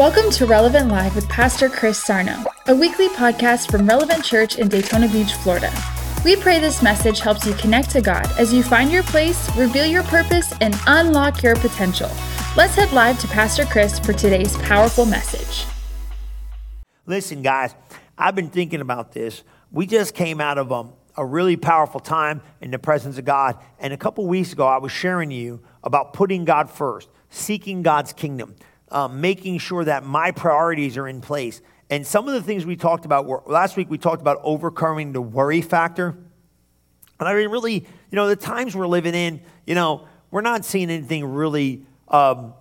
Welcome to Relevant Live with Pastor Chris Sarno, a weekly podcast from Relevant Church in Daytona Beach, Florida. We pray this message helps you connect to God as you find your place, reveal your purpose, and unlock your potential. Let's head live to Pastor Chris for today's powerful message. Listen, guys, I've been thinking about this. We just came out of um, a really powerful time in the presence of God. And a couple weeks ago, I was sharing you about putting God first, seeking God's kingdom, um, making sure that my priorities are in place. And some of the things we talked about were last week, we talked about overcoming the worry factor. And I mean, really, you know, the times we're living in, you know, we're not seeing anything really, um,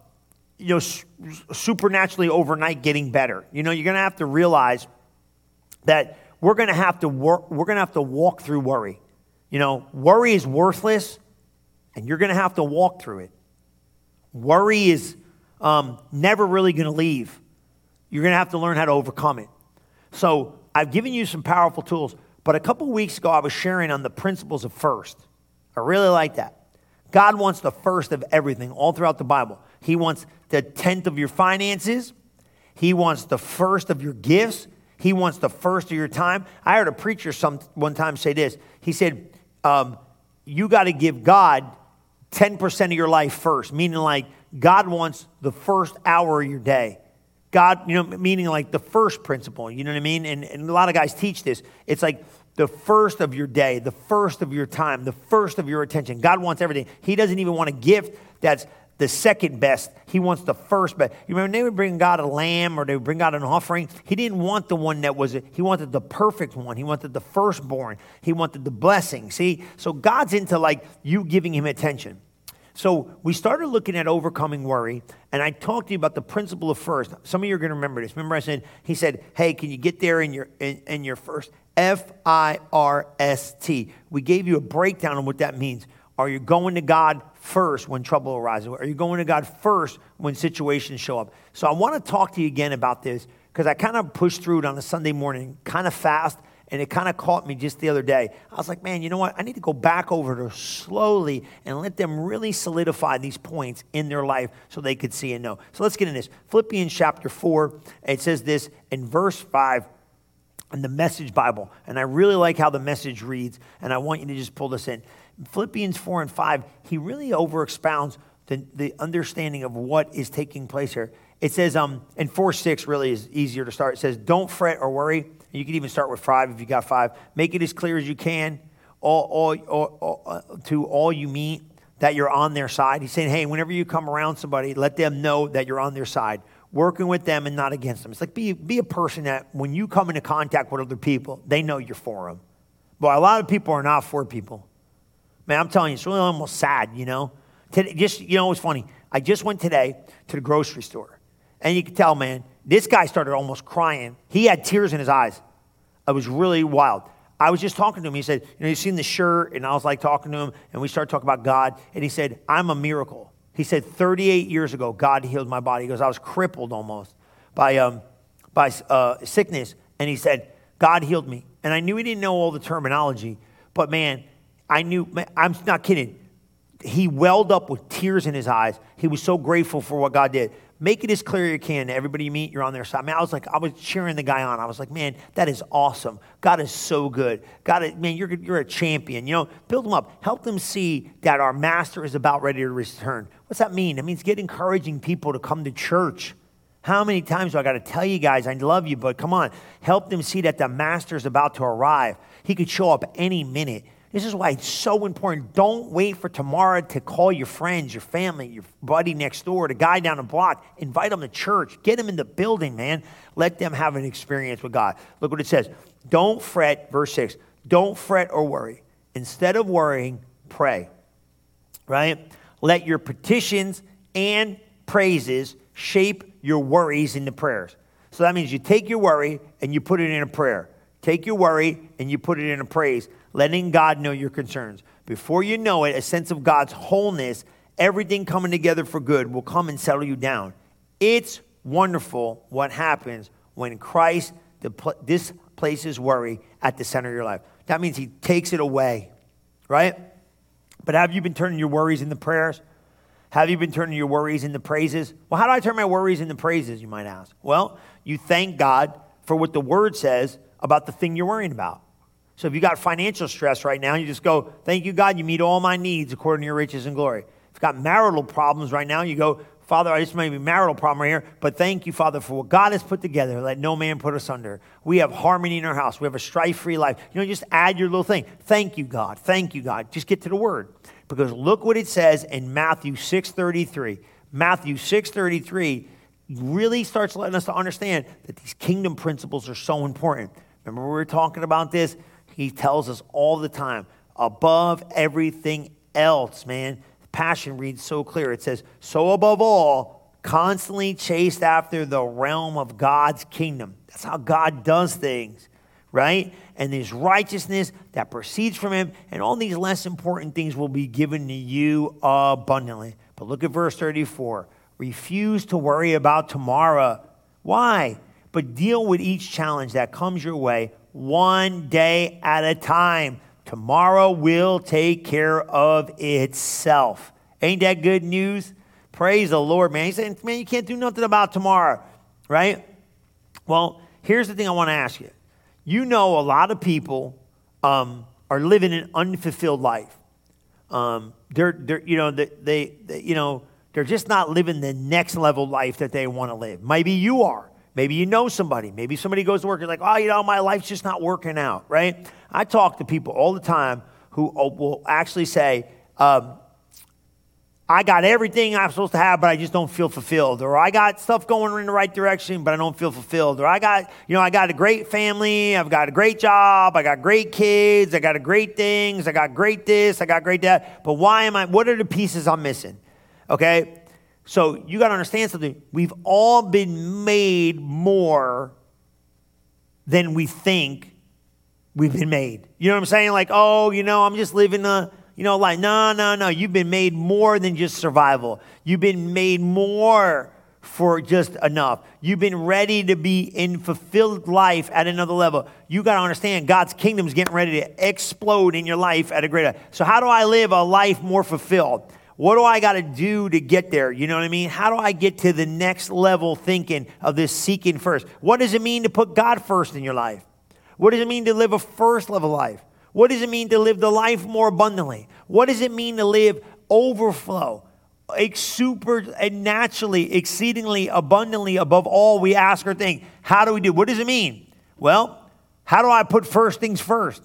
you know, su- supernaturally overnight getting better. You know, you're going to have to realize that we're going to have to work, we're going to have to walk through worry. You know, worry is worthless, and you're going to have to walk through it. Worry is um, never really going to leave. You're going to have to learn how to overcome it. So I've given you some powerful tools, but a couple weeks ago I was sharing on the principles of first. I really like that. God wants the first of everything all throughout the Bible. He wants the tenth of your finances. He wants the first of your gifts. He wants the first of your time. I heard a preacher some one time say this. He said, um, "You got to give God ten percent of your life first, meaning like God wants the first hour of your day." God, you know, meaning like the first principle, you know what I mean? And, and a lot of guys teach this. It's like the first of your day, the first of your time, the first of your attention. God wants everything. He doesn't even want a gift that's the second best. He wants the first best. You remember they would bring God a lamb or they would bring God an offering. He didn't want the one that was, he wanted the perfect one. He wanted the firstborn. He wanted the blessing. See? So God's into like you giving him attention. So we started looking at overcoming worry, and I talked to you about the principle of first. Some of you are going to remember this. Remember, I said, he said, "Hey, can you get there in your in, in your first F I R S T?" We gave you a breakdown on what that means. Are you going to God first when trouble arises? Are you going to God first when situations show up? So I want to talk to you again about this because I kind of pushed through it on a Sunday morning, kind of fast, and it kind of caught me just the other day. I was like, man, you know what? I need to go back over to slowly and let them really solidify these points in their life so they could see and know. So let's get in this. Philippians chapter 4, it says this in verse 5 in the Message Bible. And I really like how the message reads, and I want you to just pull this in. Philippians 4 and 5, he really over expounds the, the understanding of what is taking place here. It says, um, and 4 6 really is easier to start. It says, Don't fret or worry. You can even start with 5 if you got 5. Make it as clear as you can all, all, all, all uh, to all you meet that you're on their side. He's saying, Hey, whenever you come around somebody, let them know that you're on their side working with them and not against them. It's like be, be a person that when you come into contact with other people, they know you're for them. But a lot of people are not for people. Man, I'm telling you, it's really almost sad, you know? Today, just, you know, it's funny. I just went today to the grocery store. And you can tell, man, this guy started almost crying. He had tears in his eyes. It was really wild. I was just talking to him. He said, You know, you've seen the shirt? And I was like talking to him, and we started talking about God. And he said, I'm a miracle. He said, 38 years ago, God healed my body. He goes, I was crippled almost by, um, by uh, sickness. And he said, God healed me. And I knew he didn't know all the terminology, but man, I knew, man, I'm not kidding. He welled up with tears in his eyes. He was so grateful for what God did. Make it as clear as you can to everybody you meet, you're on their side. Man, I was like, I was cheering the guy on. I was like, man, that is awesome. God is so good. God, is, man, you're, you're a champion. You know, build them up. Help them see that our master is about ready to return. What's that mean? It means get encouraging people to come to church. How many times do I got to tell you guys I love you, but come on, help them see that the master is about to arrive. He could show up any minute. This is why it's so important. Don't wait for tomorrow to call your friends, your family, your buddy next door, the guy down the block. Invite them to church. Get them in the building, man. Let them have an experience with God. Look what it says. Don't fret, verse 6. Don't fret or worry. Instead of worrying, pray. Right? Let your petitions and praises shape your worries into prayers. So that means you take your worry and you put it in a prayer. Take your worry and you put it in a praise, letting God know your concerns. Before you know it, a sense of God's wholeness, everything coming together for good, will come and settle you down. It's wonderful what happens when Christ displaces worry at the center of your life. That means He takes it away, right? But have you been turning your worries into prayers? Have you been turning your worries into praises? Well, how do I turn my worries into praises, you might ask? Well, you thank God for what the word says about the thing you're worrying about. So if you got financial stress right now, you just go, Thank you, God, you meet all my needs according to your riches and glory. If you've got marital problems right now, you go, Father, I just may be a marital problem right here, but thank you, Father, for what God has put together. Let no man put us under. We have harmony in our house. We have a strife free life. You know, just add your little thing. Thank you, God. Thank you, God. Just get to the word. Because look what it says in Matthew 6.33. Matthew 6.33 really starts letting us to understand that these kingdom principles are so important. Remember we were talking about this? He tells us all the time, above everything else, man, Passion reads so clear. It says, So above all, constantly chased after the realm of God's kingdom. That's how God does things, right? And there's righteousness that proceeds from Him, and all these less important things will be given to you abundantly. But look at verse 34. Refuse to worry about tomorrow. Why? But deal with each challenge that comes your way one day at a time. Tomorrow will take care of itself. Ain't that good news? Praise the Lord, man. He's saying, man, you can't do nothing about tomorrow, right? Well, here's the thing I want to ask you. You know, a lot of people um, are living an unfulfilled life. Um, they're, they're, you know, they, they, you know, they're just not living the next level life that they want to live. Maybe you are. Maybe you know somebody. Maybe somebody goes to work, you're like, oh, you know, my life's just not working out, right? I talk to people all the time who uh, will actually say, um, I got everything I'm supposed to have, but I just don't feel fulfilled. Or I got stuff going in the right direction, but I don't feel fulfilled. Or I got, you know, I got a great family. I've got a great job. I got great kids. I got great things. I got great this. I got great that. But why am I, what are the pieces I'm missing? Okay. So you got to understand something. We've all been made more than we think we've been made. You know what I'm saying? Like, oh, you know, I'm just living a, you know, like, no, no, no. You've been made more than just survival. You've been made more for just enough. You've been ready to be in fulfilled life at another level. You got to understand God's kingdom is getting ready to explode in your life at a greater. So how do I live a life more fulfilled? What do I got to do to get there? You know what I mean? How do I get to the next level thinking of this seeking first? What does it mean to put God first in your life? What does it mean to live a first level life? What does it mean to live the life more abundantly? What does it mean to live overflow? super and naturally, exceedingly abundantly above all we ask or think. How do we do? What does it mean? Well, how do I put first things first?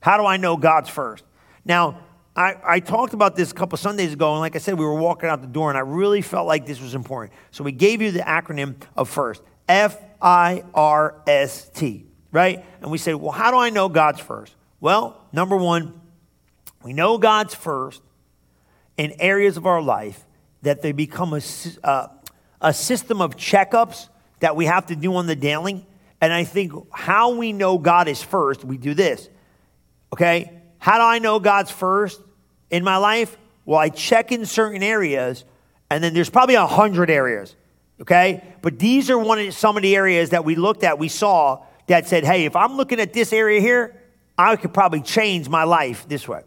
How do I know God's first? Now, I, I talked about this a couple Sundays ago, and like I said, we were walking out the door, and I really felt like this was important. So we gave you the acronym of FIRST F I R S T right? And we said, well, how do I know God's first? Well, number one, we know God's first in areas of our life that they become a, uh, a system of checkups that we have to do on the daily. And I think how we know God is first, we do this. Okay? How do I know God's first in my life? Well, I check in certain areas, and then there's probably a hundred areas. Okay? But these are one of some of the areas that we looked at, we saw that said, hey, if I'm looking at this area here, I could probably change my life this way.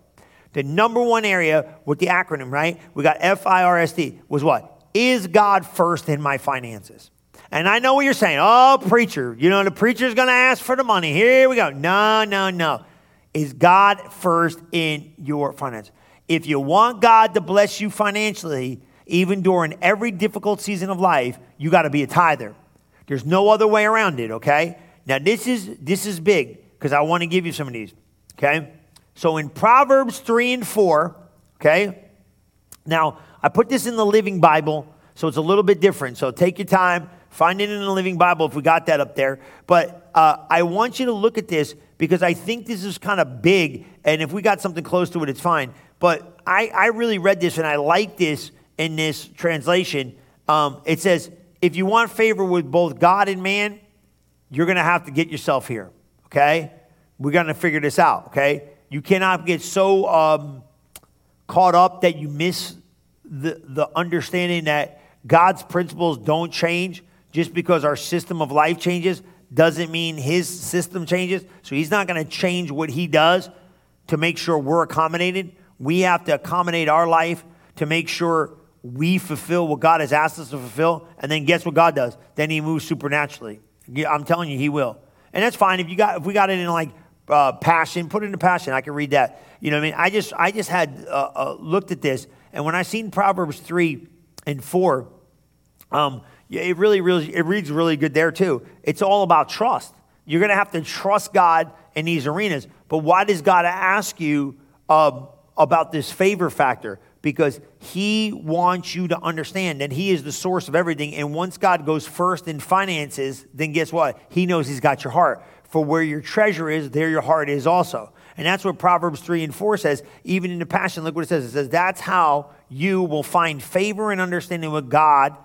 The number one area with the acronym, right? We got F I R S T, was what? Is God first in my finances? And I know what you're saying. Oh, preacher, you know, the preacher's going to ask for the money. Here we go. No, no, no. Is God first in your finances? If you want God to bless you financially, even during every difficult season of life, you got to be a tither. There's no other way around it, okay? Now, this is, this is big because I want to give you some of these, okay? So in Proverbs 3 and 4, okay? Now, I put this in the Living Bible, so it's a little bit different. So take your time, find it in the Living Bible if we got that up there. But uh, I want you to look at this because I think this is kind of big, and if we got something close to it, it's fine. But I, I really read this and I like this in this translation. Um, it says, if you want favor with both God and man, you're going to have to get yourself here, okay? We're going to figure this out, okay? You cannot get so um, caught up that you miss the, the understanding that God's principles don't change just because our system of life changes doesn't mean his system changes. So he's not going to change what he does to make sure we're accommodated. We have to accommodate our life to make sure we fulfill what God has asked us to fulfill, and then guess what God does? Then He moves supernaturally. I'm telling you, He will. And that's fine if you got if we got it in like uh, passion, put it into passion. I can read that. You know what I mean? I just I just had uh, uh, looked at this, and when I seen Proverbs three and four, um, it really really it reads really good there too. It's all about trust. You're going to have to trust God in these arenas. But why does God ask you uh, about this favor factor? Because He wants you to understand that He is the source of everything. And once God goes first in finances, then guess what? He knows He's got your heart. For where your treasure is, there your heart is also. And that's what Proverbs 3 and 4 says. Even in the Passion, look what it says. It says, That's how you will find favor and understanding with God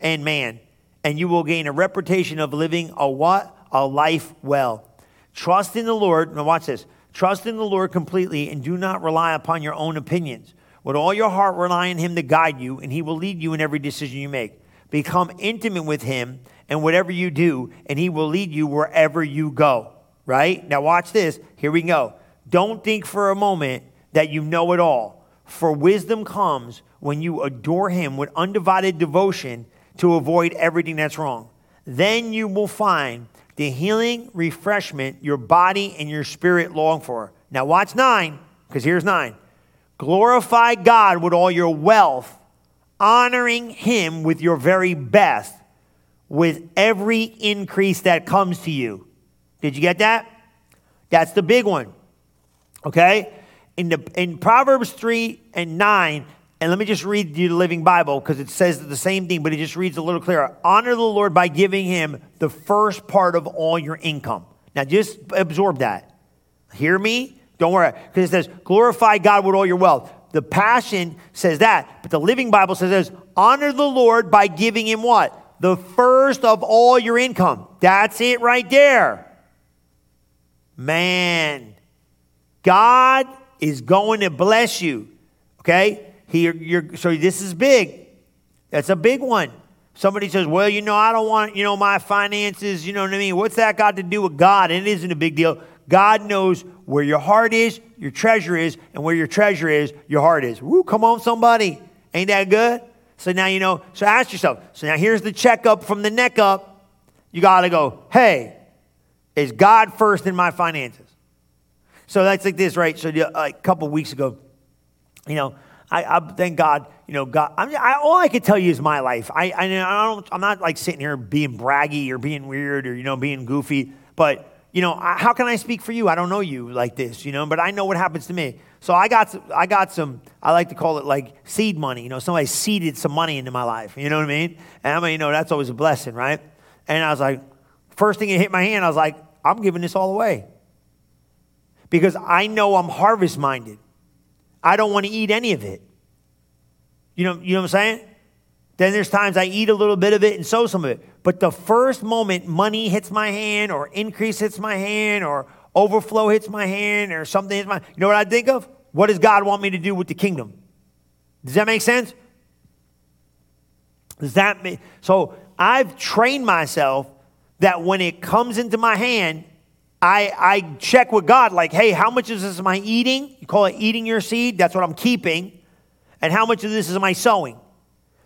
and man. And you will gain a reputation of living a what? A life well. Trust in the Lord. Now, watch this. Trust in the Lord completely and do not rely upon your own opinions. With all your heart, rely on Him to guide you, and He will lead you in every decision you make. Become intimate with Him and whatever you do, and He will lead you wherever you go. Right? Now, watch this. Here we go. Don't think for a moment that you know it all, for wisdom comes when you adore Him with undivided devotion to avoid everything that's wrong. Then you will find the healing refreshment your body and your spirit long for. Now, watch nine, because here's nine. Glorify God with all your wealth, honoring Him with your very best, with every increase that comes to you. Did you get that? That's the big one. Okay? In, the, in Proverbs 3 and 9, and let me just read you the Living Bible because it says the same thing, but it just reads a little clearer. Honor the Lord by giving him the first part of all your income. Now just absorb that. Hear me? Don't worry. Because it says, glorify God with all your wealth. The Passion says that, but the Living Bible says this honor the Lord by giving him what? The first of all your income. That's it right there. Man, God is going to bless you. Okay? He, you're, so this is big. That's a big one. Somebody says, well, you know, I don't want, you know, my finances, you know what I mean? What's that got to do with God? And it isn't a big deal. God knows where your heart is, your treasure is, and where your treasure is, your heart is. Woo, come on, somebody. Ain't that good? So now you know, so ask yourself. So now here's the checkup from the neck up. You got to go, hey, is God first in my finances? So that's like this, right? So a couple weeks ago, you know, I, I thank God, you know, God. I mean, I, all I can tell you is my life. I, I, I don't, I'm not like sitting here being braggy or being weird or you know being goofy. But you know, how can I speak for you? I don't know you like this, you know. But I know what happens to me. So I got, I got some. I like to call it like seed money. You know, somebody seeded some money into my life. You know what I mean? And I mean, you know, that's always a blessing, right? And I was like, first thing it hit my hand, I was like, I'm giving this all away because I know I'm harvest minded. I don't want to eat any of it. You know, you know what I'm saying? Then there's times I eat a little bit of it and sow some of it. But the first moment money hits my hand or increase hits my hand or overflow hits my hand or something hits my you know what I think of? What does God want me to do with the kingdom? Does that make sense? Does that mean so I've trained myself that when it comes into my hand, I, I check with God, like, hey, how much of this am I eating? You call it eating your seed. That's what I'm keeping. And how much of this is I sowing?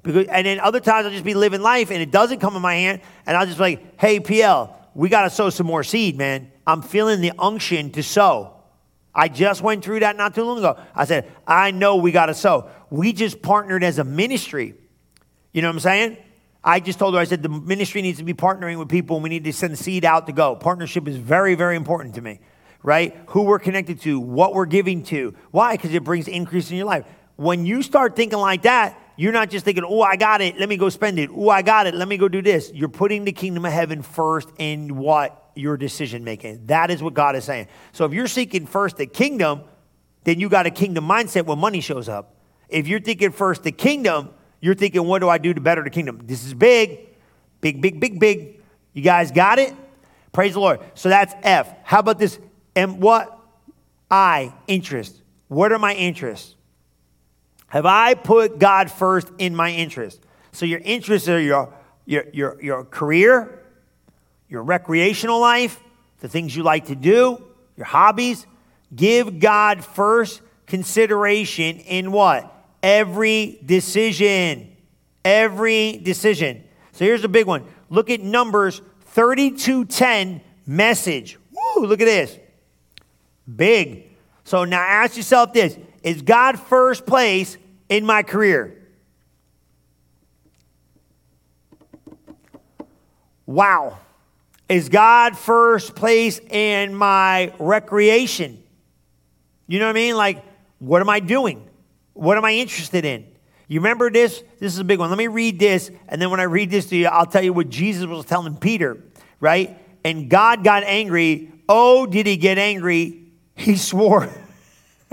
Because, and then other times I'll just be living life and it doesn't come in my hand. And I'll just be like, hey, PL, we got to sow some more seed, man. I'm feeling the unction to sow. I just went through that not too long ago. I said, I know we got to sow. We just partnered as a ministry. You know what I'm saying? I just told her, I said, the ministry needs to be partnering with people and we need to send seed out to go. Partnership is very, very important to me, right? Who we're connected to, what we're giving to. Why? Because it brings increase in your life. When you start thinking like that, you're not just thinking, oh, I got it, let me go spend it. Oh, I got it, let me go do this. You're putting the kingdom of heaven first in what? Your decision making. That is what God is saying. So if you're seeking first the kingdom, then you got a kingdom mindset when money shows up. If you're thinking first the kingdom, you're thinking, what do I do to better the kingdom? This is big, big, big, big, big. You guys got it? Praise the Lord. So that's F. How about this? And what? I, interest. What are my interests? Have I put God first in my interest? So your interests are your, your, your, your career, your recreational life, the things you like to do, your hobbies. Give God first consideration in what? Every decision. Every decision. So here's a big one. Look at Numbers 3210 message. Woo, look at this. Big. So now ask yourself this Is God first place in my career? Wow. Is God first place in my recreation? You know what I mean? Like, what am I doing? What am I interested in? You remember this? This is a big one. Let me read this, and then when I read this to you, I'll tell you what Jesus was telling Peter, right? And God got angry. Oh, did he get angry? He swore.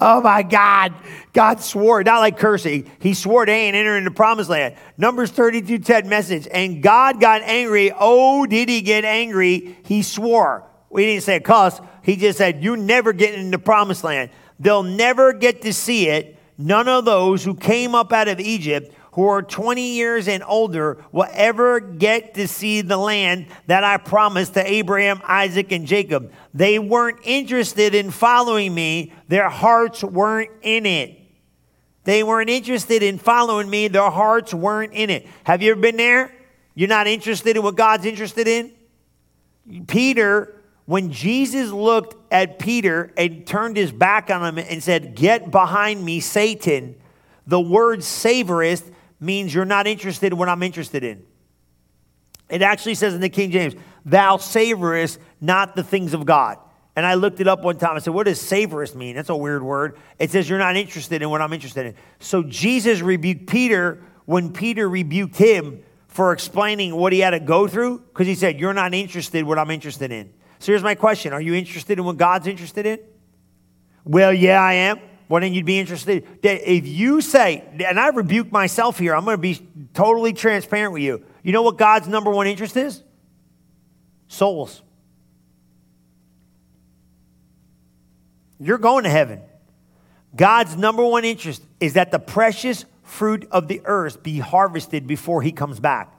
oh my God. God swore, not like cursing. He swore they ain't entering the promised land. Numbers 32 10 message. And God got angry. Oh, did he get angry? He swore. We didn't say a cuss. He just said, You never get in the promised land. They'll never get to see it. None of those who came up out of Egypt who are 20 years and older will ever get to see the land that I promised to Abraham, Isaac, and Jacob. They weren't interested in following me, their hearts weren't in it. They weren't interested in following me, their hearts weren't in it. Have you ever been there? You're not interested in what God's interested in? Peter, when Jesus looked at Peter and turned his back on him and said, Get behind me, Satan, the word savorist means you're not interested in what I'm interested in. It actually says in the King James, Thou savorest not the things of God. And I looked it up one time. I said, What does savorist mean? That's a weird word. It says you're not interested in what I'm interested in. So Jesus rebuked Peter when Peter rebuked him for explaining what he had to go through because he said, You're not interested in what I'm interested in. So here's my question Are you interested in what God's interested in? Well, yeah, I am. Well, then you'd be interested. If you say, and I rebuke myself here, I'm going to be totally transparent with you. You know what God's number one interest is? Souls. You're going to heaven. God's number one interest is that the precious fruit of the earth be harvested before he comes back.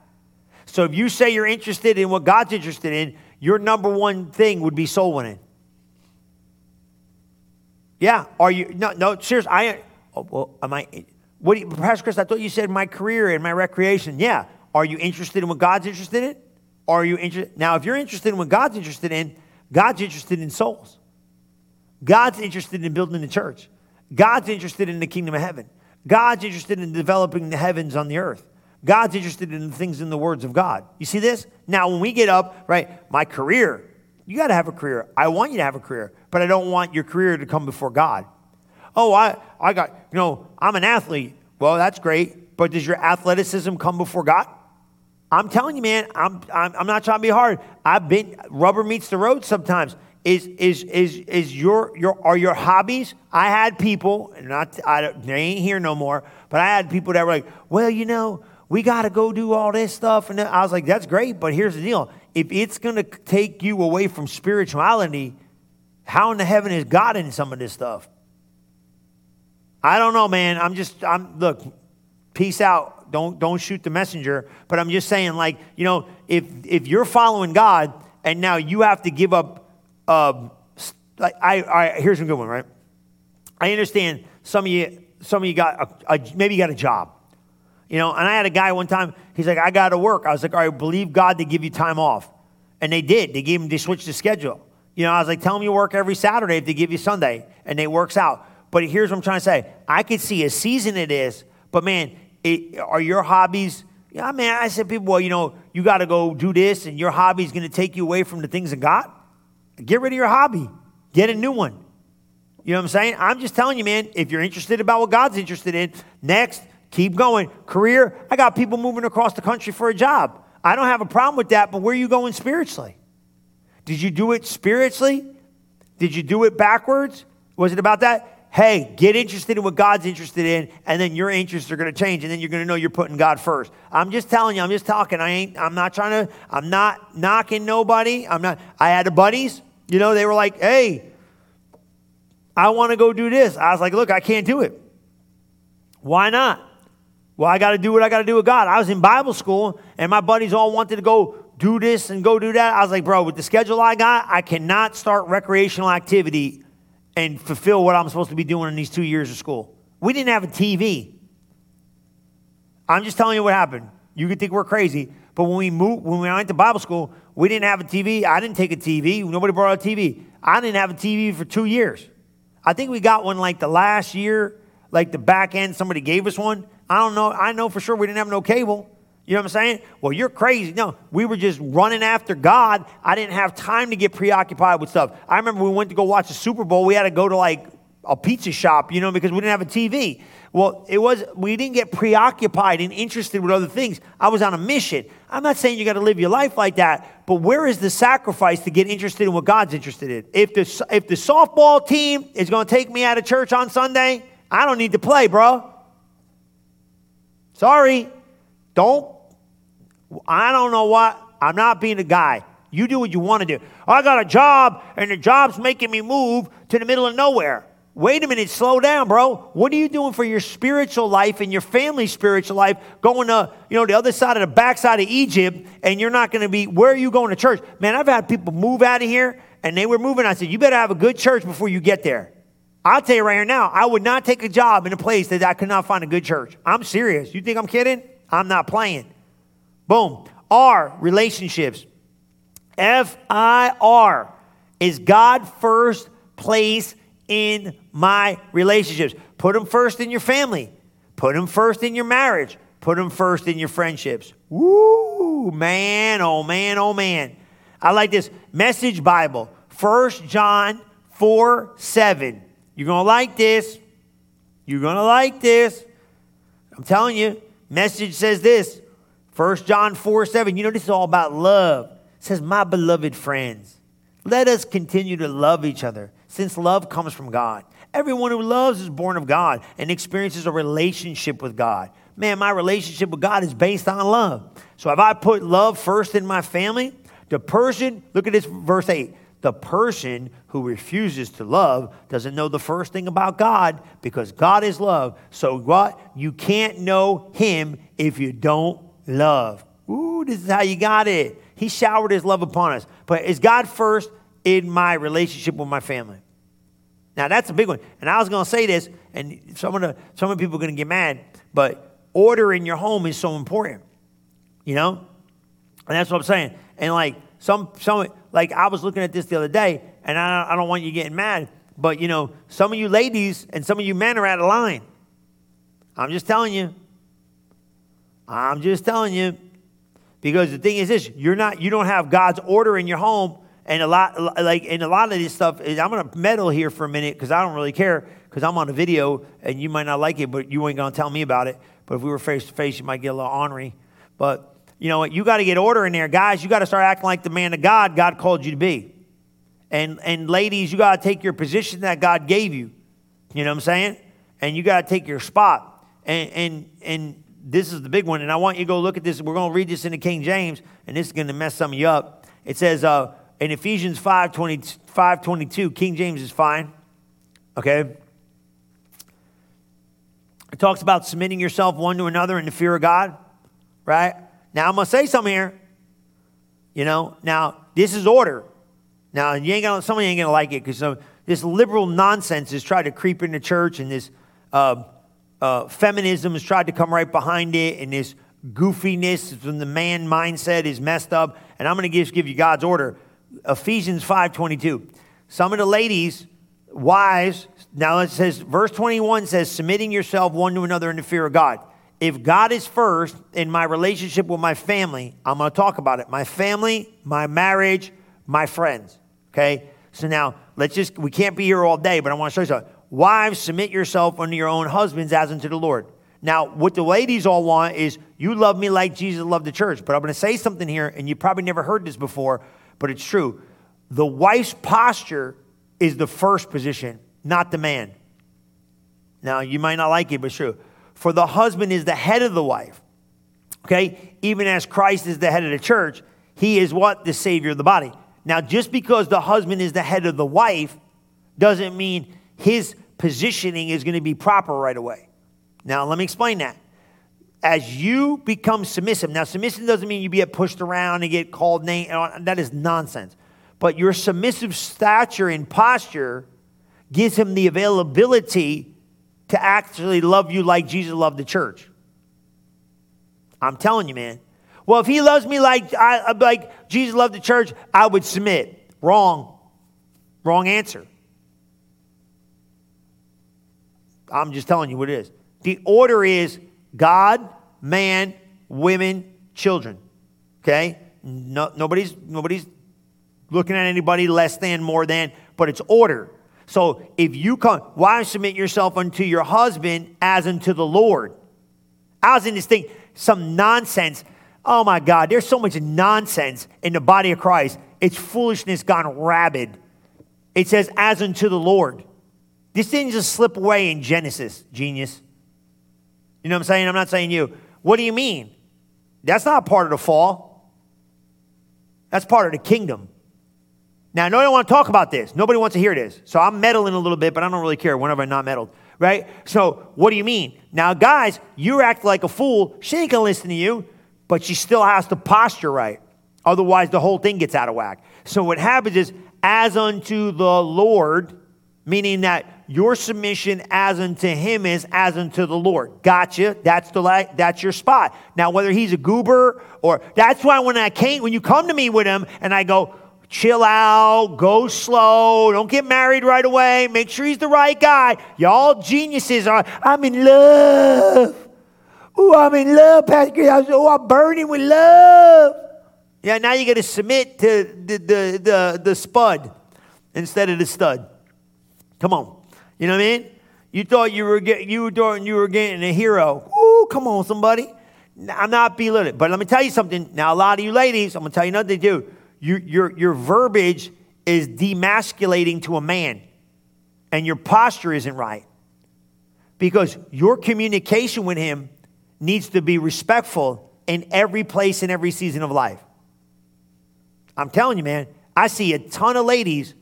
So if you say you're interested in what God's interested in, your number one thing would be soul winning. Yeah. Are you? No, no, seriously. I, oh, well, am I, what do you, Pastor Chris, I thought you said my career and my recreation. Yeah. Are you interested in what God's interested in? Are you interested? Now, if you're interested in what God's interested in, God's interested in souls. God's interested in building the church. God's interested in the kingdom of heaven. God's interested in developing the heavens on the earth. God's interested in the things in the words of God. You see this? Now, when we get up, right, my career, you got to have a career. I want you to have a career, but I don't want your career to come before God. Oh, I, I got, you know, I'm an athlete. Well, that's great, but does your athleticism come before God? I'm telling you, man, I'm, I'm, I'm not trying to be hard. I've been, rubber meets the road sometimes. Is, is, is, is your, your, are your hobbies? I had people, not, I, they ain't here no more, but I had people that were like, well, you know, we got to go do all this stuff. And I was like, that's great, but here's the deal if it's going to take you away from spirituality, how in the heaven is God in some of this stuff? I don't know, man. I'm just, I'm, look, peace out. Don't, don't shoot the messenger. But I'm just saying, like, you know, if, if you're following God and now you have to give up, uh, like, I, I, here's a good one, right? I understand some of you, some of you got, a, a, maybe you got a job you know, and I had a guy one time, he's like, I got to work. I was like, all right, believe God to give you time off. And they did. They gave him, they switched the schedule. You know, I was like, tell them you work every Saturday if they give you Sunday. And it works out. But here's what I'm trying to say I could see a season it is, but man, it, are your hobbies, yeah, man, I said people, well, you know, you got to go do this and your hobby is going to take you away from the things of God. Get rid of your hobby, get a new one. You know what I'm saying? I'm just telling you, man, if you're interested about what God's interested in, next, Keep going. Career, I got people moving across the country for a job. I don't have a problem with that, but where are you going spiritually? Did you do it spiritually? Did you do it backwards? Was it about that? Hey, get interested in what God's interested in, and then your interests are going to change, and then you're going to know you're putting God first. I'm just telling you, I'm just talking. I ain't, I'm not trying to, I'm not knocking nobody. I'm not, I had a buddies, you know, they were like, hey, I want to go do this. I was like, look, I can't do it. Why not? Well, I got to do what I got to do with God. I was in Bible school, and my buddies all wanted to go do this and go do that. I was like, bro, with the schedule I got, I cannot start recreational activity and fulfill what I'm supposed to be doing in these two years of school. We didn't have a TV. I'm just telling you what happened. You could think we're crazy, but when we moved, when we went to Bible school, we didn't have a TV. I didn't take a TV. Nobody brought a TV. I didn't have a TV for two years. I think we got one like the last year, like the back end. Somebody gave us one. I don't know. I know for sure we didn't have no cable. You know what I'm saying? Well, you're crazy. No, we were just running after God. I didn't have time to get preoccupied with stuff. I remember we went to go watch the Super Bowl. We had to go to like a pizza shop, you know, because we didn't have a TV. Well, it was we didn't get preoccupied and interested with other things. I was on a mission. I'm not saying you got to live your life like that, but where is the sacrifice to get interested in what God's interested in? If the if the softball team is going to take me out of church on Sunday, I don't need to play, bro. Sorry. Don't I don't know what. I'm not being a guy. You do what you want to do. I got a job and the job's making me move to the middle of nowhere. Wait a minute, slow down, bro. What are you doing for your spiritual life and your family's spiritual life? Going to, you know, the other side of the backside of Egypt, and you're not going to be, where are you going to church? Man, I've had people move out of here, and they were moving. I said, you better have a good church before you get there. I'll tell you right now, I would not take a job in a place that I could not find a good church. I'm serious. You think I'm kidding? I'm not playing. Boom. R, relationships. F I R is God first place in my relationships. Put them first in your family. Put them first in your marriage. Put them first in your friendships. Woo, man, oh man, oh man. I like this message Bible. First John 4 7. You're going to like this. You're going to like this. I'm telling you, message says this. First John 4 7. You know, this is all about love. It says, My beloved friends, let us continue to love each other since love comes from God. Everyone who loves is born of God and experiences a relationship with God. Man, my relationship with God is based on love. So if I put love first in my family, the person, look at this verse 8. The person who refuses to love doesn't know the first thing about God because God is love. So? You can't know him if you don't love. Ooh, this is how you got it. He showered his love upon us. But is God first in my relationship with my family? Now that's a big one. And I was going to say this, and some of the some of the people are going to get mad, but order in your home is so important. You know, and that's what I'm saying. And like some some like I was looking at this the other day, and I I don't want you getting mad, but you know some of you ladies and some of you men are out of line. I'm just telling you. I'm just telling you. Because the thing is this, you're not you don't have God's order in your home and a lot like and a lot of this stuff is, i'm going to meddle here for a minute because i don't really care because i'm on a video and you might not like it but you ain't going to tell me about it but if we were face to face you might get a little ornery but you know what you got to get order in there guys you got to start acting like the man of god god called you to be and and ladies you got to take your position that god gave you you know what i'm saying and you got to take your spot and and and this is the big one and i want you to go look at this we're going to read this in the king james and this is going to mess some of you up it says uh in Ephesians 5, 20, 5 22, King James is fine. Okay? It talks about submitting yourself one to another in the fear of God, right? Now I'm gonna say something here. You know, now this is order. Now you ain't gonna somebody ain't gonna like it because this liberal nonsense has tried to creep into church and this uh, uh, feminism has tried to come right behind it and this goofiness from the man mindset is messed up. And I'm gonna just give you God's order. Ephesians 5:22. Some of the ladies, wives, now it says, verse 21 says, submitting yourself one to another in the fear of God. If God is first in my relationship with my family, I'm going to talk about it. My family, my marriage, my friends. Okay? So now let's just, we can't be here all day, but I want to show you something. Wives, submit yourself unto your own husbands as unto the Lord. Now, what the ladies all want is you love me like Jesus loved the church. But I'm going to say something here, and you probably never heard this before but it's true. The wife's posture is the first position, not the man. Now, you might not like it, but true. For the husband is the head of the wife. Okay? Even as Christ is the head of the church, he is what? The savior of the body. Now, just because the husband is the head of the wife doesn't mean his positioning is going to be proper right away. Now, let me explain that as you become submissive, now submissive doesn't mean you get pushed around and get called name. That is nonsense. But your submissive stature and posture gives him the availability to actually love you like Jesus loved the church. I'm telling you, man. Well, if he loves me like, I, uh, like Jesus loved the church, I would submit. Wrong. Wrong answer. I'm just telling you what it is. The order is God, man, women, children. Okay? No, nobody's, nobody's looking at anybody less than, more than, but it's order. So if you come, why submit yourself unto your husband as unto the Lord? I was in this thing, some nonsense. Oh my God, there's so much nonsense in the body of Christ. It's foolishness gone rabid. It says, as unto the Lord. This didn't just slip away in Genesis, genius. You know what I'm saying? I'm not saying you. What do you mean? That's not part of the fall. That's part of the kingdom. Now, don't want to talk about this. Nobody wants to hear this. So I'm meddling a little bit, but I don't really care whenever I'm not meddled, right? So what do you mean? Now, guys, you act like a fool. She ain't to listen to you, but she still has to posture right. Otherwise, the whole thing gets out of whack. So what happens is, as unto the Lord, meaning that your submission as unto him is as unto the Lord. Gotcha. That's the that's your spot. Now, whether he's a goober or that's why when I came, when you come to me with him and I go, chill out, go slow, don't get married right away, make sure he's the right guy. Y'all geniuses are, I'm in love. Oh, I'm in love, Pastor Oh, I'm burning with love. Yeah, now you got to submit to the, the, the, the spud instead of the stud. Come on. You know what I mean? You thought you were get, you thought you were getting a hero. Ooh, come on, somebody. I'm not belittling, but let me tell you something. Now, a lot of you ladies, I'm gonna tell you another too. Your, your, your verbiage is demasculating to a man, and your posture isn't right. Because your communication with him needs to be respectful in every place and every season of life. I'm telling you, man, I see a ton of ladies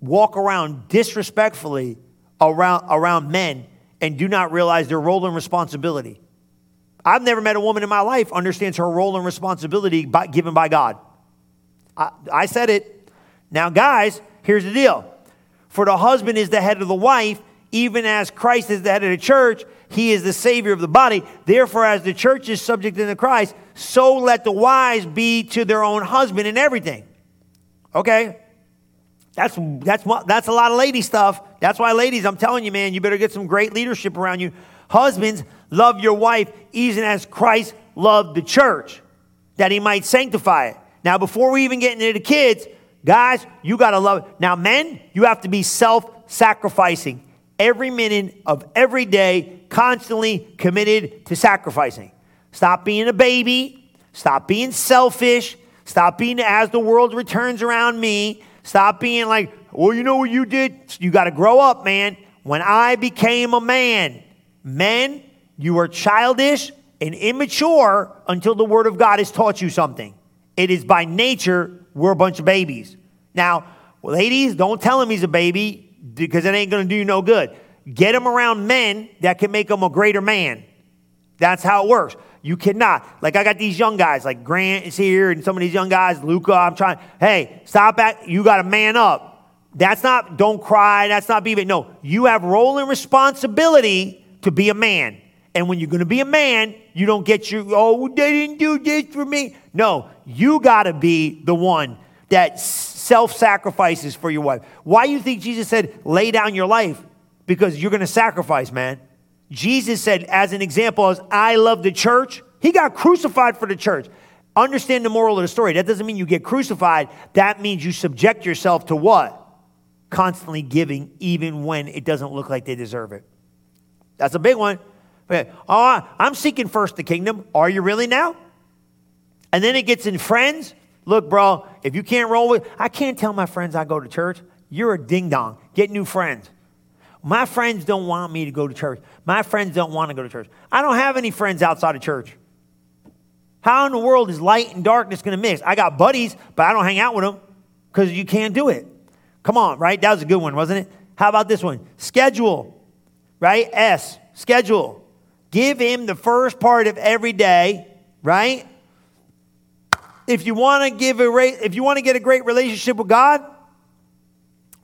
walk around disrespectfully around, around men and do not realize their role and responsibility. I've never met a woman in my life understands her role and responsibility by, given by God. I, I said it. Now, guys, here's the deal. For the husband is the head of the wife, even as Christ is the head of the church, he is the Savior of the body. Therefore, as the church is subject unto Christ, so let the wives be to their own husband in everything. Okay? That's, that's, that's a lot of lady stuff. That's why, ladies, I'm telling you, man, you better get some great leadership around you. Husbands, love your wife even as Christ loved the church, that he might sanctify it. Now, before we even get into the kids, guys, you got to love it. Now, men, you have to be self sacrificing every minute of every day, constantly committed to sacrificing. Stop being a baby. Stop being selfish. Stop being as the world returns around me. Stop being like, well, you know what you did? You got to grow up, man. When I became a man, men, you were childish and immature until the Word of God has taught you something. It is by nature, we're a bunch of babies. Now, ladies, don't tell him he's a baby because it ain't going to do you no good. Get him around men that can make him a greater man. That's how it works. You cannot. Like I got these young guys, like Grant is here, and some of these young guys, Luca. I'm trying. Hey, stop at. You got to man up. That's not. Don't cry. That's not being. No, you have role and responsibility to be a man. And when you're going to be a man, you don't get your. Oh, they didn't do this for me. No, you got to be the one that self-sacrifices for your wife. Why do you think Jesus said, "Lay down your life"? Because you're going to sacrifice, man. Jesus said, as an example, as I love the church, he got crucified for the church. Understand the moral of the story. That doesn't mean you get crucified. That means you subject yourself to what? Constantly giving, even when it doesn't look like they deserve it. That's a big one. Oh, I'm seeking first the kingdom. Are you really now? And then it gets in friends. Look, bro, if you can't roll with, I can't tell my friends I go to church. You're a ding dong. Get new friends. My friends don't want me to go to church. My friends don't want to go to church. I don't have any friends outside of church. How in the world is light and darkness going to mix? I got buddies, but I don't hang out with them because you can't do it. Come on, right? That was a good one, wasn't it? How about this one? Schedule, right? S, schedule. Give him the first part of every day, right? If you want to give a if you want to get a great relationship with God,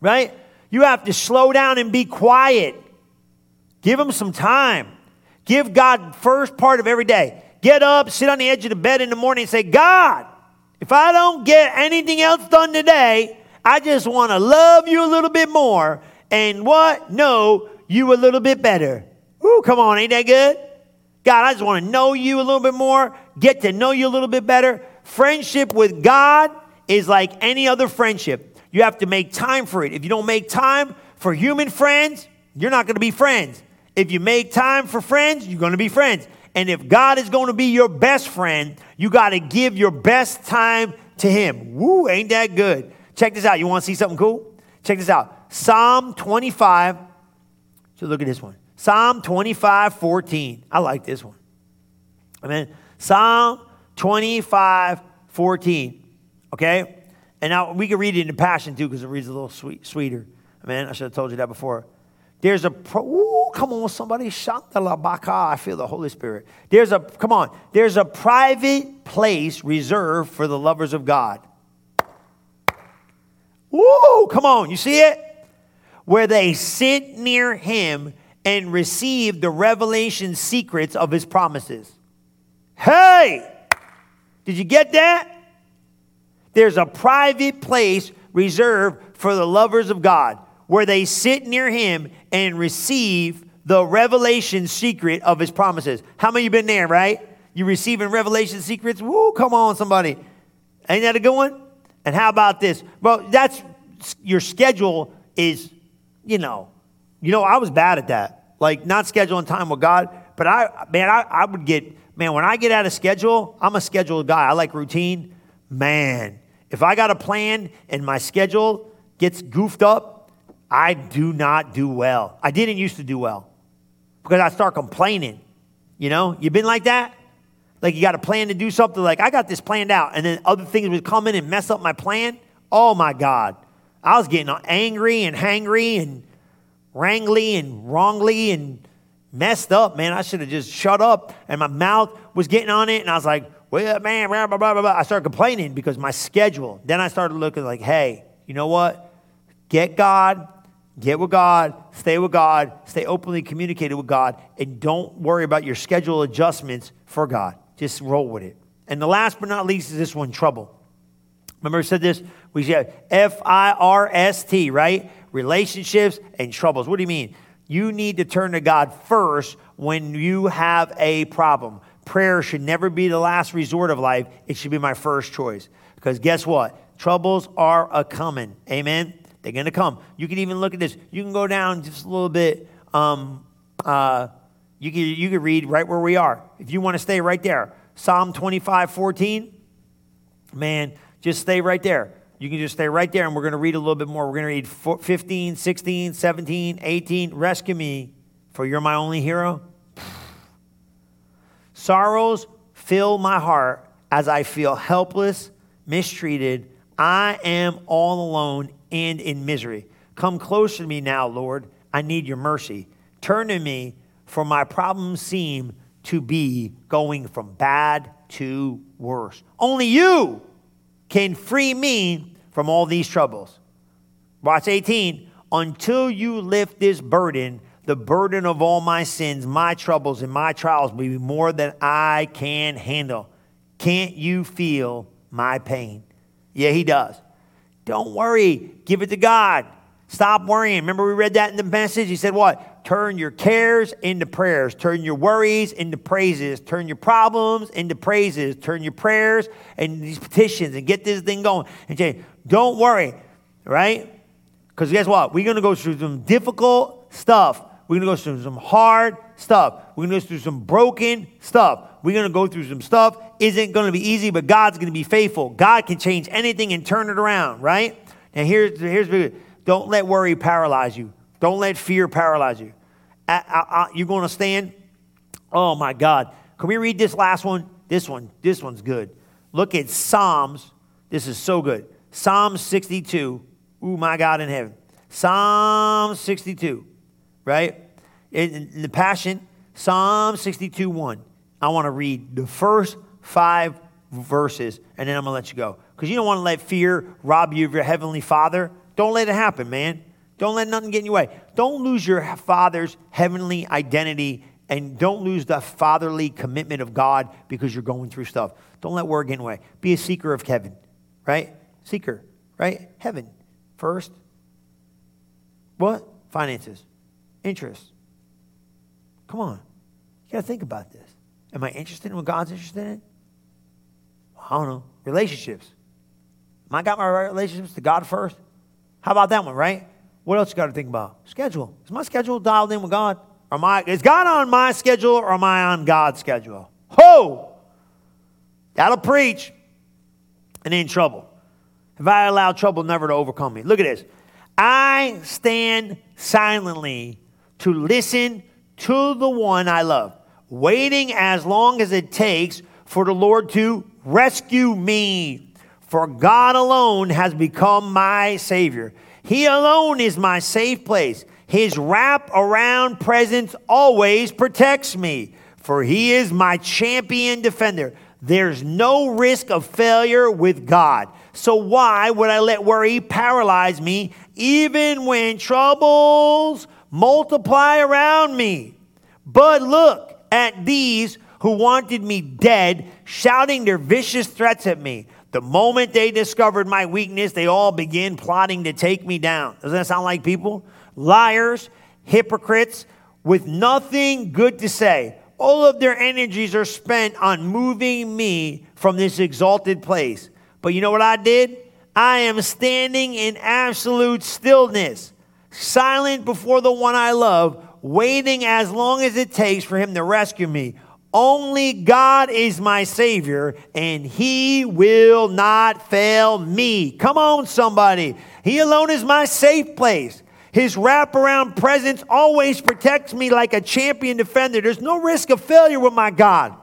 right? You have to slow down and be quiet. Give him some time. Give God first part of every day. Get up, sit on the edge of the bed in the morning and say, God, if I don't get anything else done today, I just want to love you a little bit more and what? Know you a little bit better. Ooh, come on, ain't that good? God, I just want to know you a little bit more, get to know you a little bit better. Friendship with God is like any other friendship. You have to make time for it. If you don't make time for human friends, you're not going to be friends. If you make time for friends, you're going to be friends. And if God is going to be your best friend, you got to give your best time to Him. Woo, ain't that good? Check this out. You want to see something cool? Check this out. Psalm 25. So look at this one. Psalm 25, 14. I like this one. Amen. Psalm 25, 14. Okay? And now we can read it in Passion too because it reads a little sweet, sweeter. Amen. I should have told you that before. There's a, pro, ooh, come on, somebody, baka. I feel the Holy Spirit. There's a, come on, there's a private place reserved for the lovers of God. Woo, come on, you see it? Where they sit near him and receive the revelation secrets of his promises. Hey, did you get that? There's a private place reserved for the lovers of God where they sit near him and receive the revelation secret of his promises. How many you been there, right? You receiving revelation secrets? Woo, come on, somebody. Ain't that a good one? And how about this? Well, that's your schedule is, you know, you know, I was bad at that. Like not scheduling time with God. But I man, I, I would get, man, when I get out of schedule, I'm a scheduled guy. I like routine. Man, if I got a plan and my schedule gets goofed up, I do not do well. I didn't used to do well because I start complaining. You know, you been like that? Like you got a plan to do something, like I got this planned out, and then other things would come in and mess up my plan. Oh my God. I was getting angry and hangry and wrangly and wrongly and messed up, man. I should have just shut up. And my mouth was getting on it, and I was like, well, man, blah, blah, blah, blah. I started complaining because my schedule. Then I started looking like, hey, you know what? Get God Get with God, stay with God, stay openly communicated with God, and don't worry about your schedule adjustments for God. Just roll with it. And the last but not least is this one trouble. Remember, I said this? We said F I R S T, right? Relationships and troubles. What do you mean? You need to turn to God first when you have a problem. Prayer should never be the last resort of life, it should be my first choice. Because guess what? Troubles are a coming. Amen. They're going to come. You can even look at this. You can go down just a little bit. Um, uh, you, can, you can read right where we are. If you want to stay right there, Psalm 25, 14, man, just stay right there. You can just stay right there, and we're going to read a little bit more. We're going to read 15, 16, 17, 18. Rescue me, for you're my only hero. Sorrows fill my heart as I feel helpless, mistreated. I am all alone and in misery. Come close to me now, Lord. I need your mercy. Turn to me, for my problems seem to be going from bad to worse. Only you can free me from all these troubles. Watch 18. Until you lift this burden, the burden of all my sins, my troubles, and my trials will be more than I can handle. Can't you feel my pain? Yeah, he does. Don't worry, give it to God. Stop worrying. Remember, we read that in the message? He said, What? Turn your cares into prayers. Turn your worries into praises. Turn your problems into praises. Turn your prayers and these petitions and get this thing going. And say, Don't worry, right? Because guess what? We're going to go through some difficult stuff. We're going to go through some hard stuff. We're going to go through some broken stuff. We're going to go through some stuff. Isn't going to be easy, but God's going to be faithful. God can change anything and turn it around, right? And here's, here's don't let worry paralyze you. Don't let fear paralyze you. You're going to stand. Oh my God. Can we read this last one? This one, this one's good. Look at Psalms. This is so good. Psalm 62. Ooh, my God in heaven. Psalm 62, right? In, in the Passion, Psalm 62 1. I want to read the first five verses and then I'm going to let you go. Because you don't want to let fear rob you of your heavenly Father. Don't let it happen, man. Don't let nothing get in your way. Don't lose your father's heavenly identity and don't lose the fatherly commitment of God because you're going through stuff. Don't let word get in the way. Be a seeker of heaven, right? Seeker, right? Heaven first. What? Finances, interest. Come on. You got to think about this. Am I interested in what God's interested in? I don't know. Relationships. Am I got my relationships to God first? How about that one, right? What else you got to think about? Schedule. Is my schedule dialed in with God? Or am I, is God on my schedule or am I on God's schedule? Ho! That'll preach and in trouble. If I allow trouble never to overcome me. Look at this. I stand silently to listen to the one I love, waiting as long as it takes for the Lord to rescue me. For God alone has become my Savior. He alone is my safe place. His wrap around presence always protects me, for He is my champion defender. There's no risk of failure with God. So why would I let worry paralyze me even when troubles multiply around me? But look at these who wanted me dead, shouting their vicious threats at me. The moment they discovered my weakness, they all began plotting to take me down. Doesn't that sound like people? Liars, hypocrites, with nothing good to say. All of their energies are spent on moving me from this exalted place. But you know what I did? I am standing in absolute stillness, silent before the one I love, waiting as long as it takes for him to rescue me. Only God is my Savior, and He will not fail me. Come on, somebody. He alone is my safe place. His wraparound presence always protects me like a champion defender. There's no risk of failure with my God.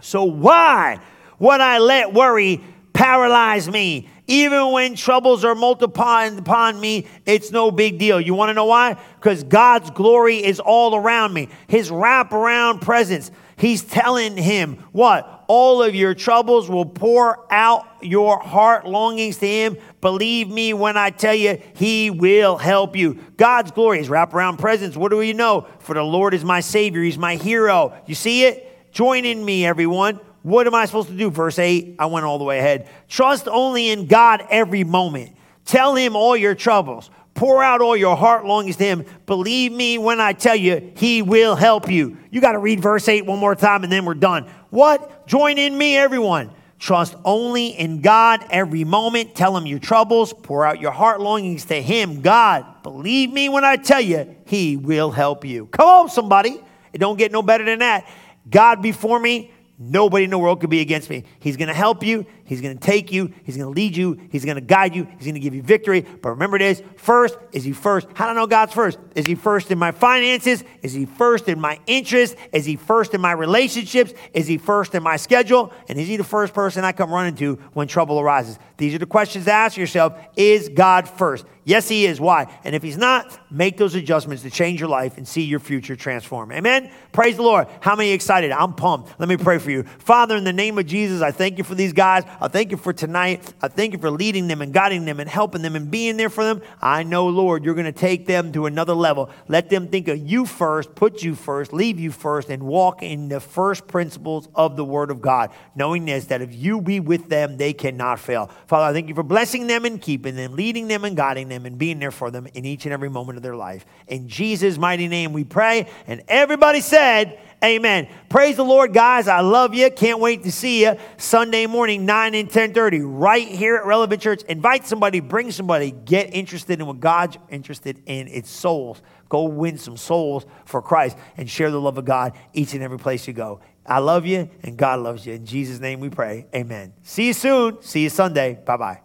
So, why would I let worry paralyze me? Even when troubles are multiplying upon me, it's no big deal. You want to know why? Because God's glory is all around me. His wraparound presence. He's telling him what? All of your troubles will pour out your heart longings to him. Believe me when I tell you, he will help you. God's glory is wraparound presence. What do we know? For the Lord is my Savior, He's my hero. You see it? Join in me, everyone. What am I supposed to do? Verse 8, I went all the way ahead. Trust only in God every moment. Tell him all your troubles. Pour out all your heart longings to him. Believe me when I tell you, he will help you. You got to read verse 8 one more time and then we're done. What? Join in me, everyone. Trust only in God every moment. Tell him your troubles. Pour out your heart longings to him. God, believe me when I tell you, he will help you. Come on, somebody. It don't get no better than that. God before me, Nobody in the world could be against me. He's going to help you. He's going to take you. He's going to lead you. He's going to guide you. He's going to give you victory. But remember this first, is He first? How do I know God's first? Is He first in my finances? Is He first in my interests? Is He first in my relationships? Is He first in my schedule? And is He the first person I come running to when trouble arises? These are the questions to ask yourself Is God first? Yes, He is. Why? And if He's not, make those adjustments to change your life and see your future transform. Amen? Praise the Lord. How many excited? I'm pumped. Let me pray for you. Father, in the name of Jesus, I thank you for these guys. I thank you for tonight. I thank you for leading them and guiding them and helping them and being there for them. I know, Lord, you're going to take them to another level. Let them think of you first, put you first, leave you first, and walk in the first principles of the Word of God, knowing this, that if you be with them, they cannot fail. Father, I thank you for blessing them and keeping them, leading them and guiding them, and being there for them in each and every moment of their life. In Jesus' mighty name we pray. And everybody said, Amen. Praise the Lord, guys. I love you. Can't wait to see you Sunday morning, 9 and 1030, right here at Relevant Church. Invite somebody, bring somebody, get interested in what God's interested in. It's souls. Go win some souls for Christ and share the love of God each and every place you go. I love you and God loves you. In Jesus' name we pray. Amen. See you soon. See you Sunday. Bye bye.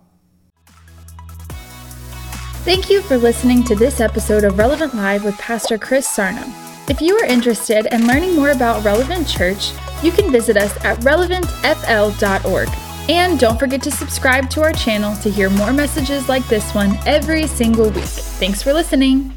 Thank you for listening to this episode of Relevant Live with Pastor Chris Sarno. If you are interested in learning more about Relevant Church, you can visit us at relevantfl.org. And don't forget to subscribe to our channel to hear more messages like this one every single week. Thanks for listening.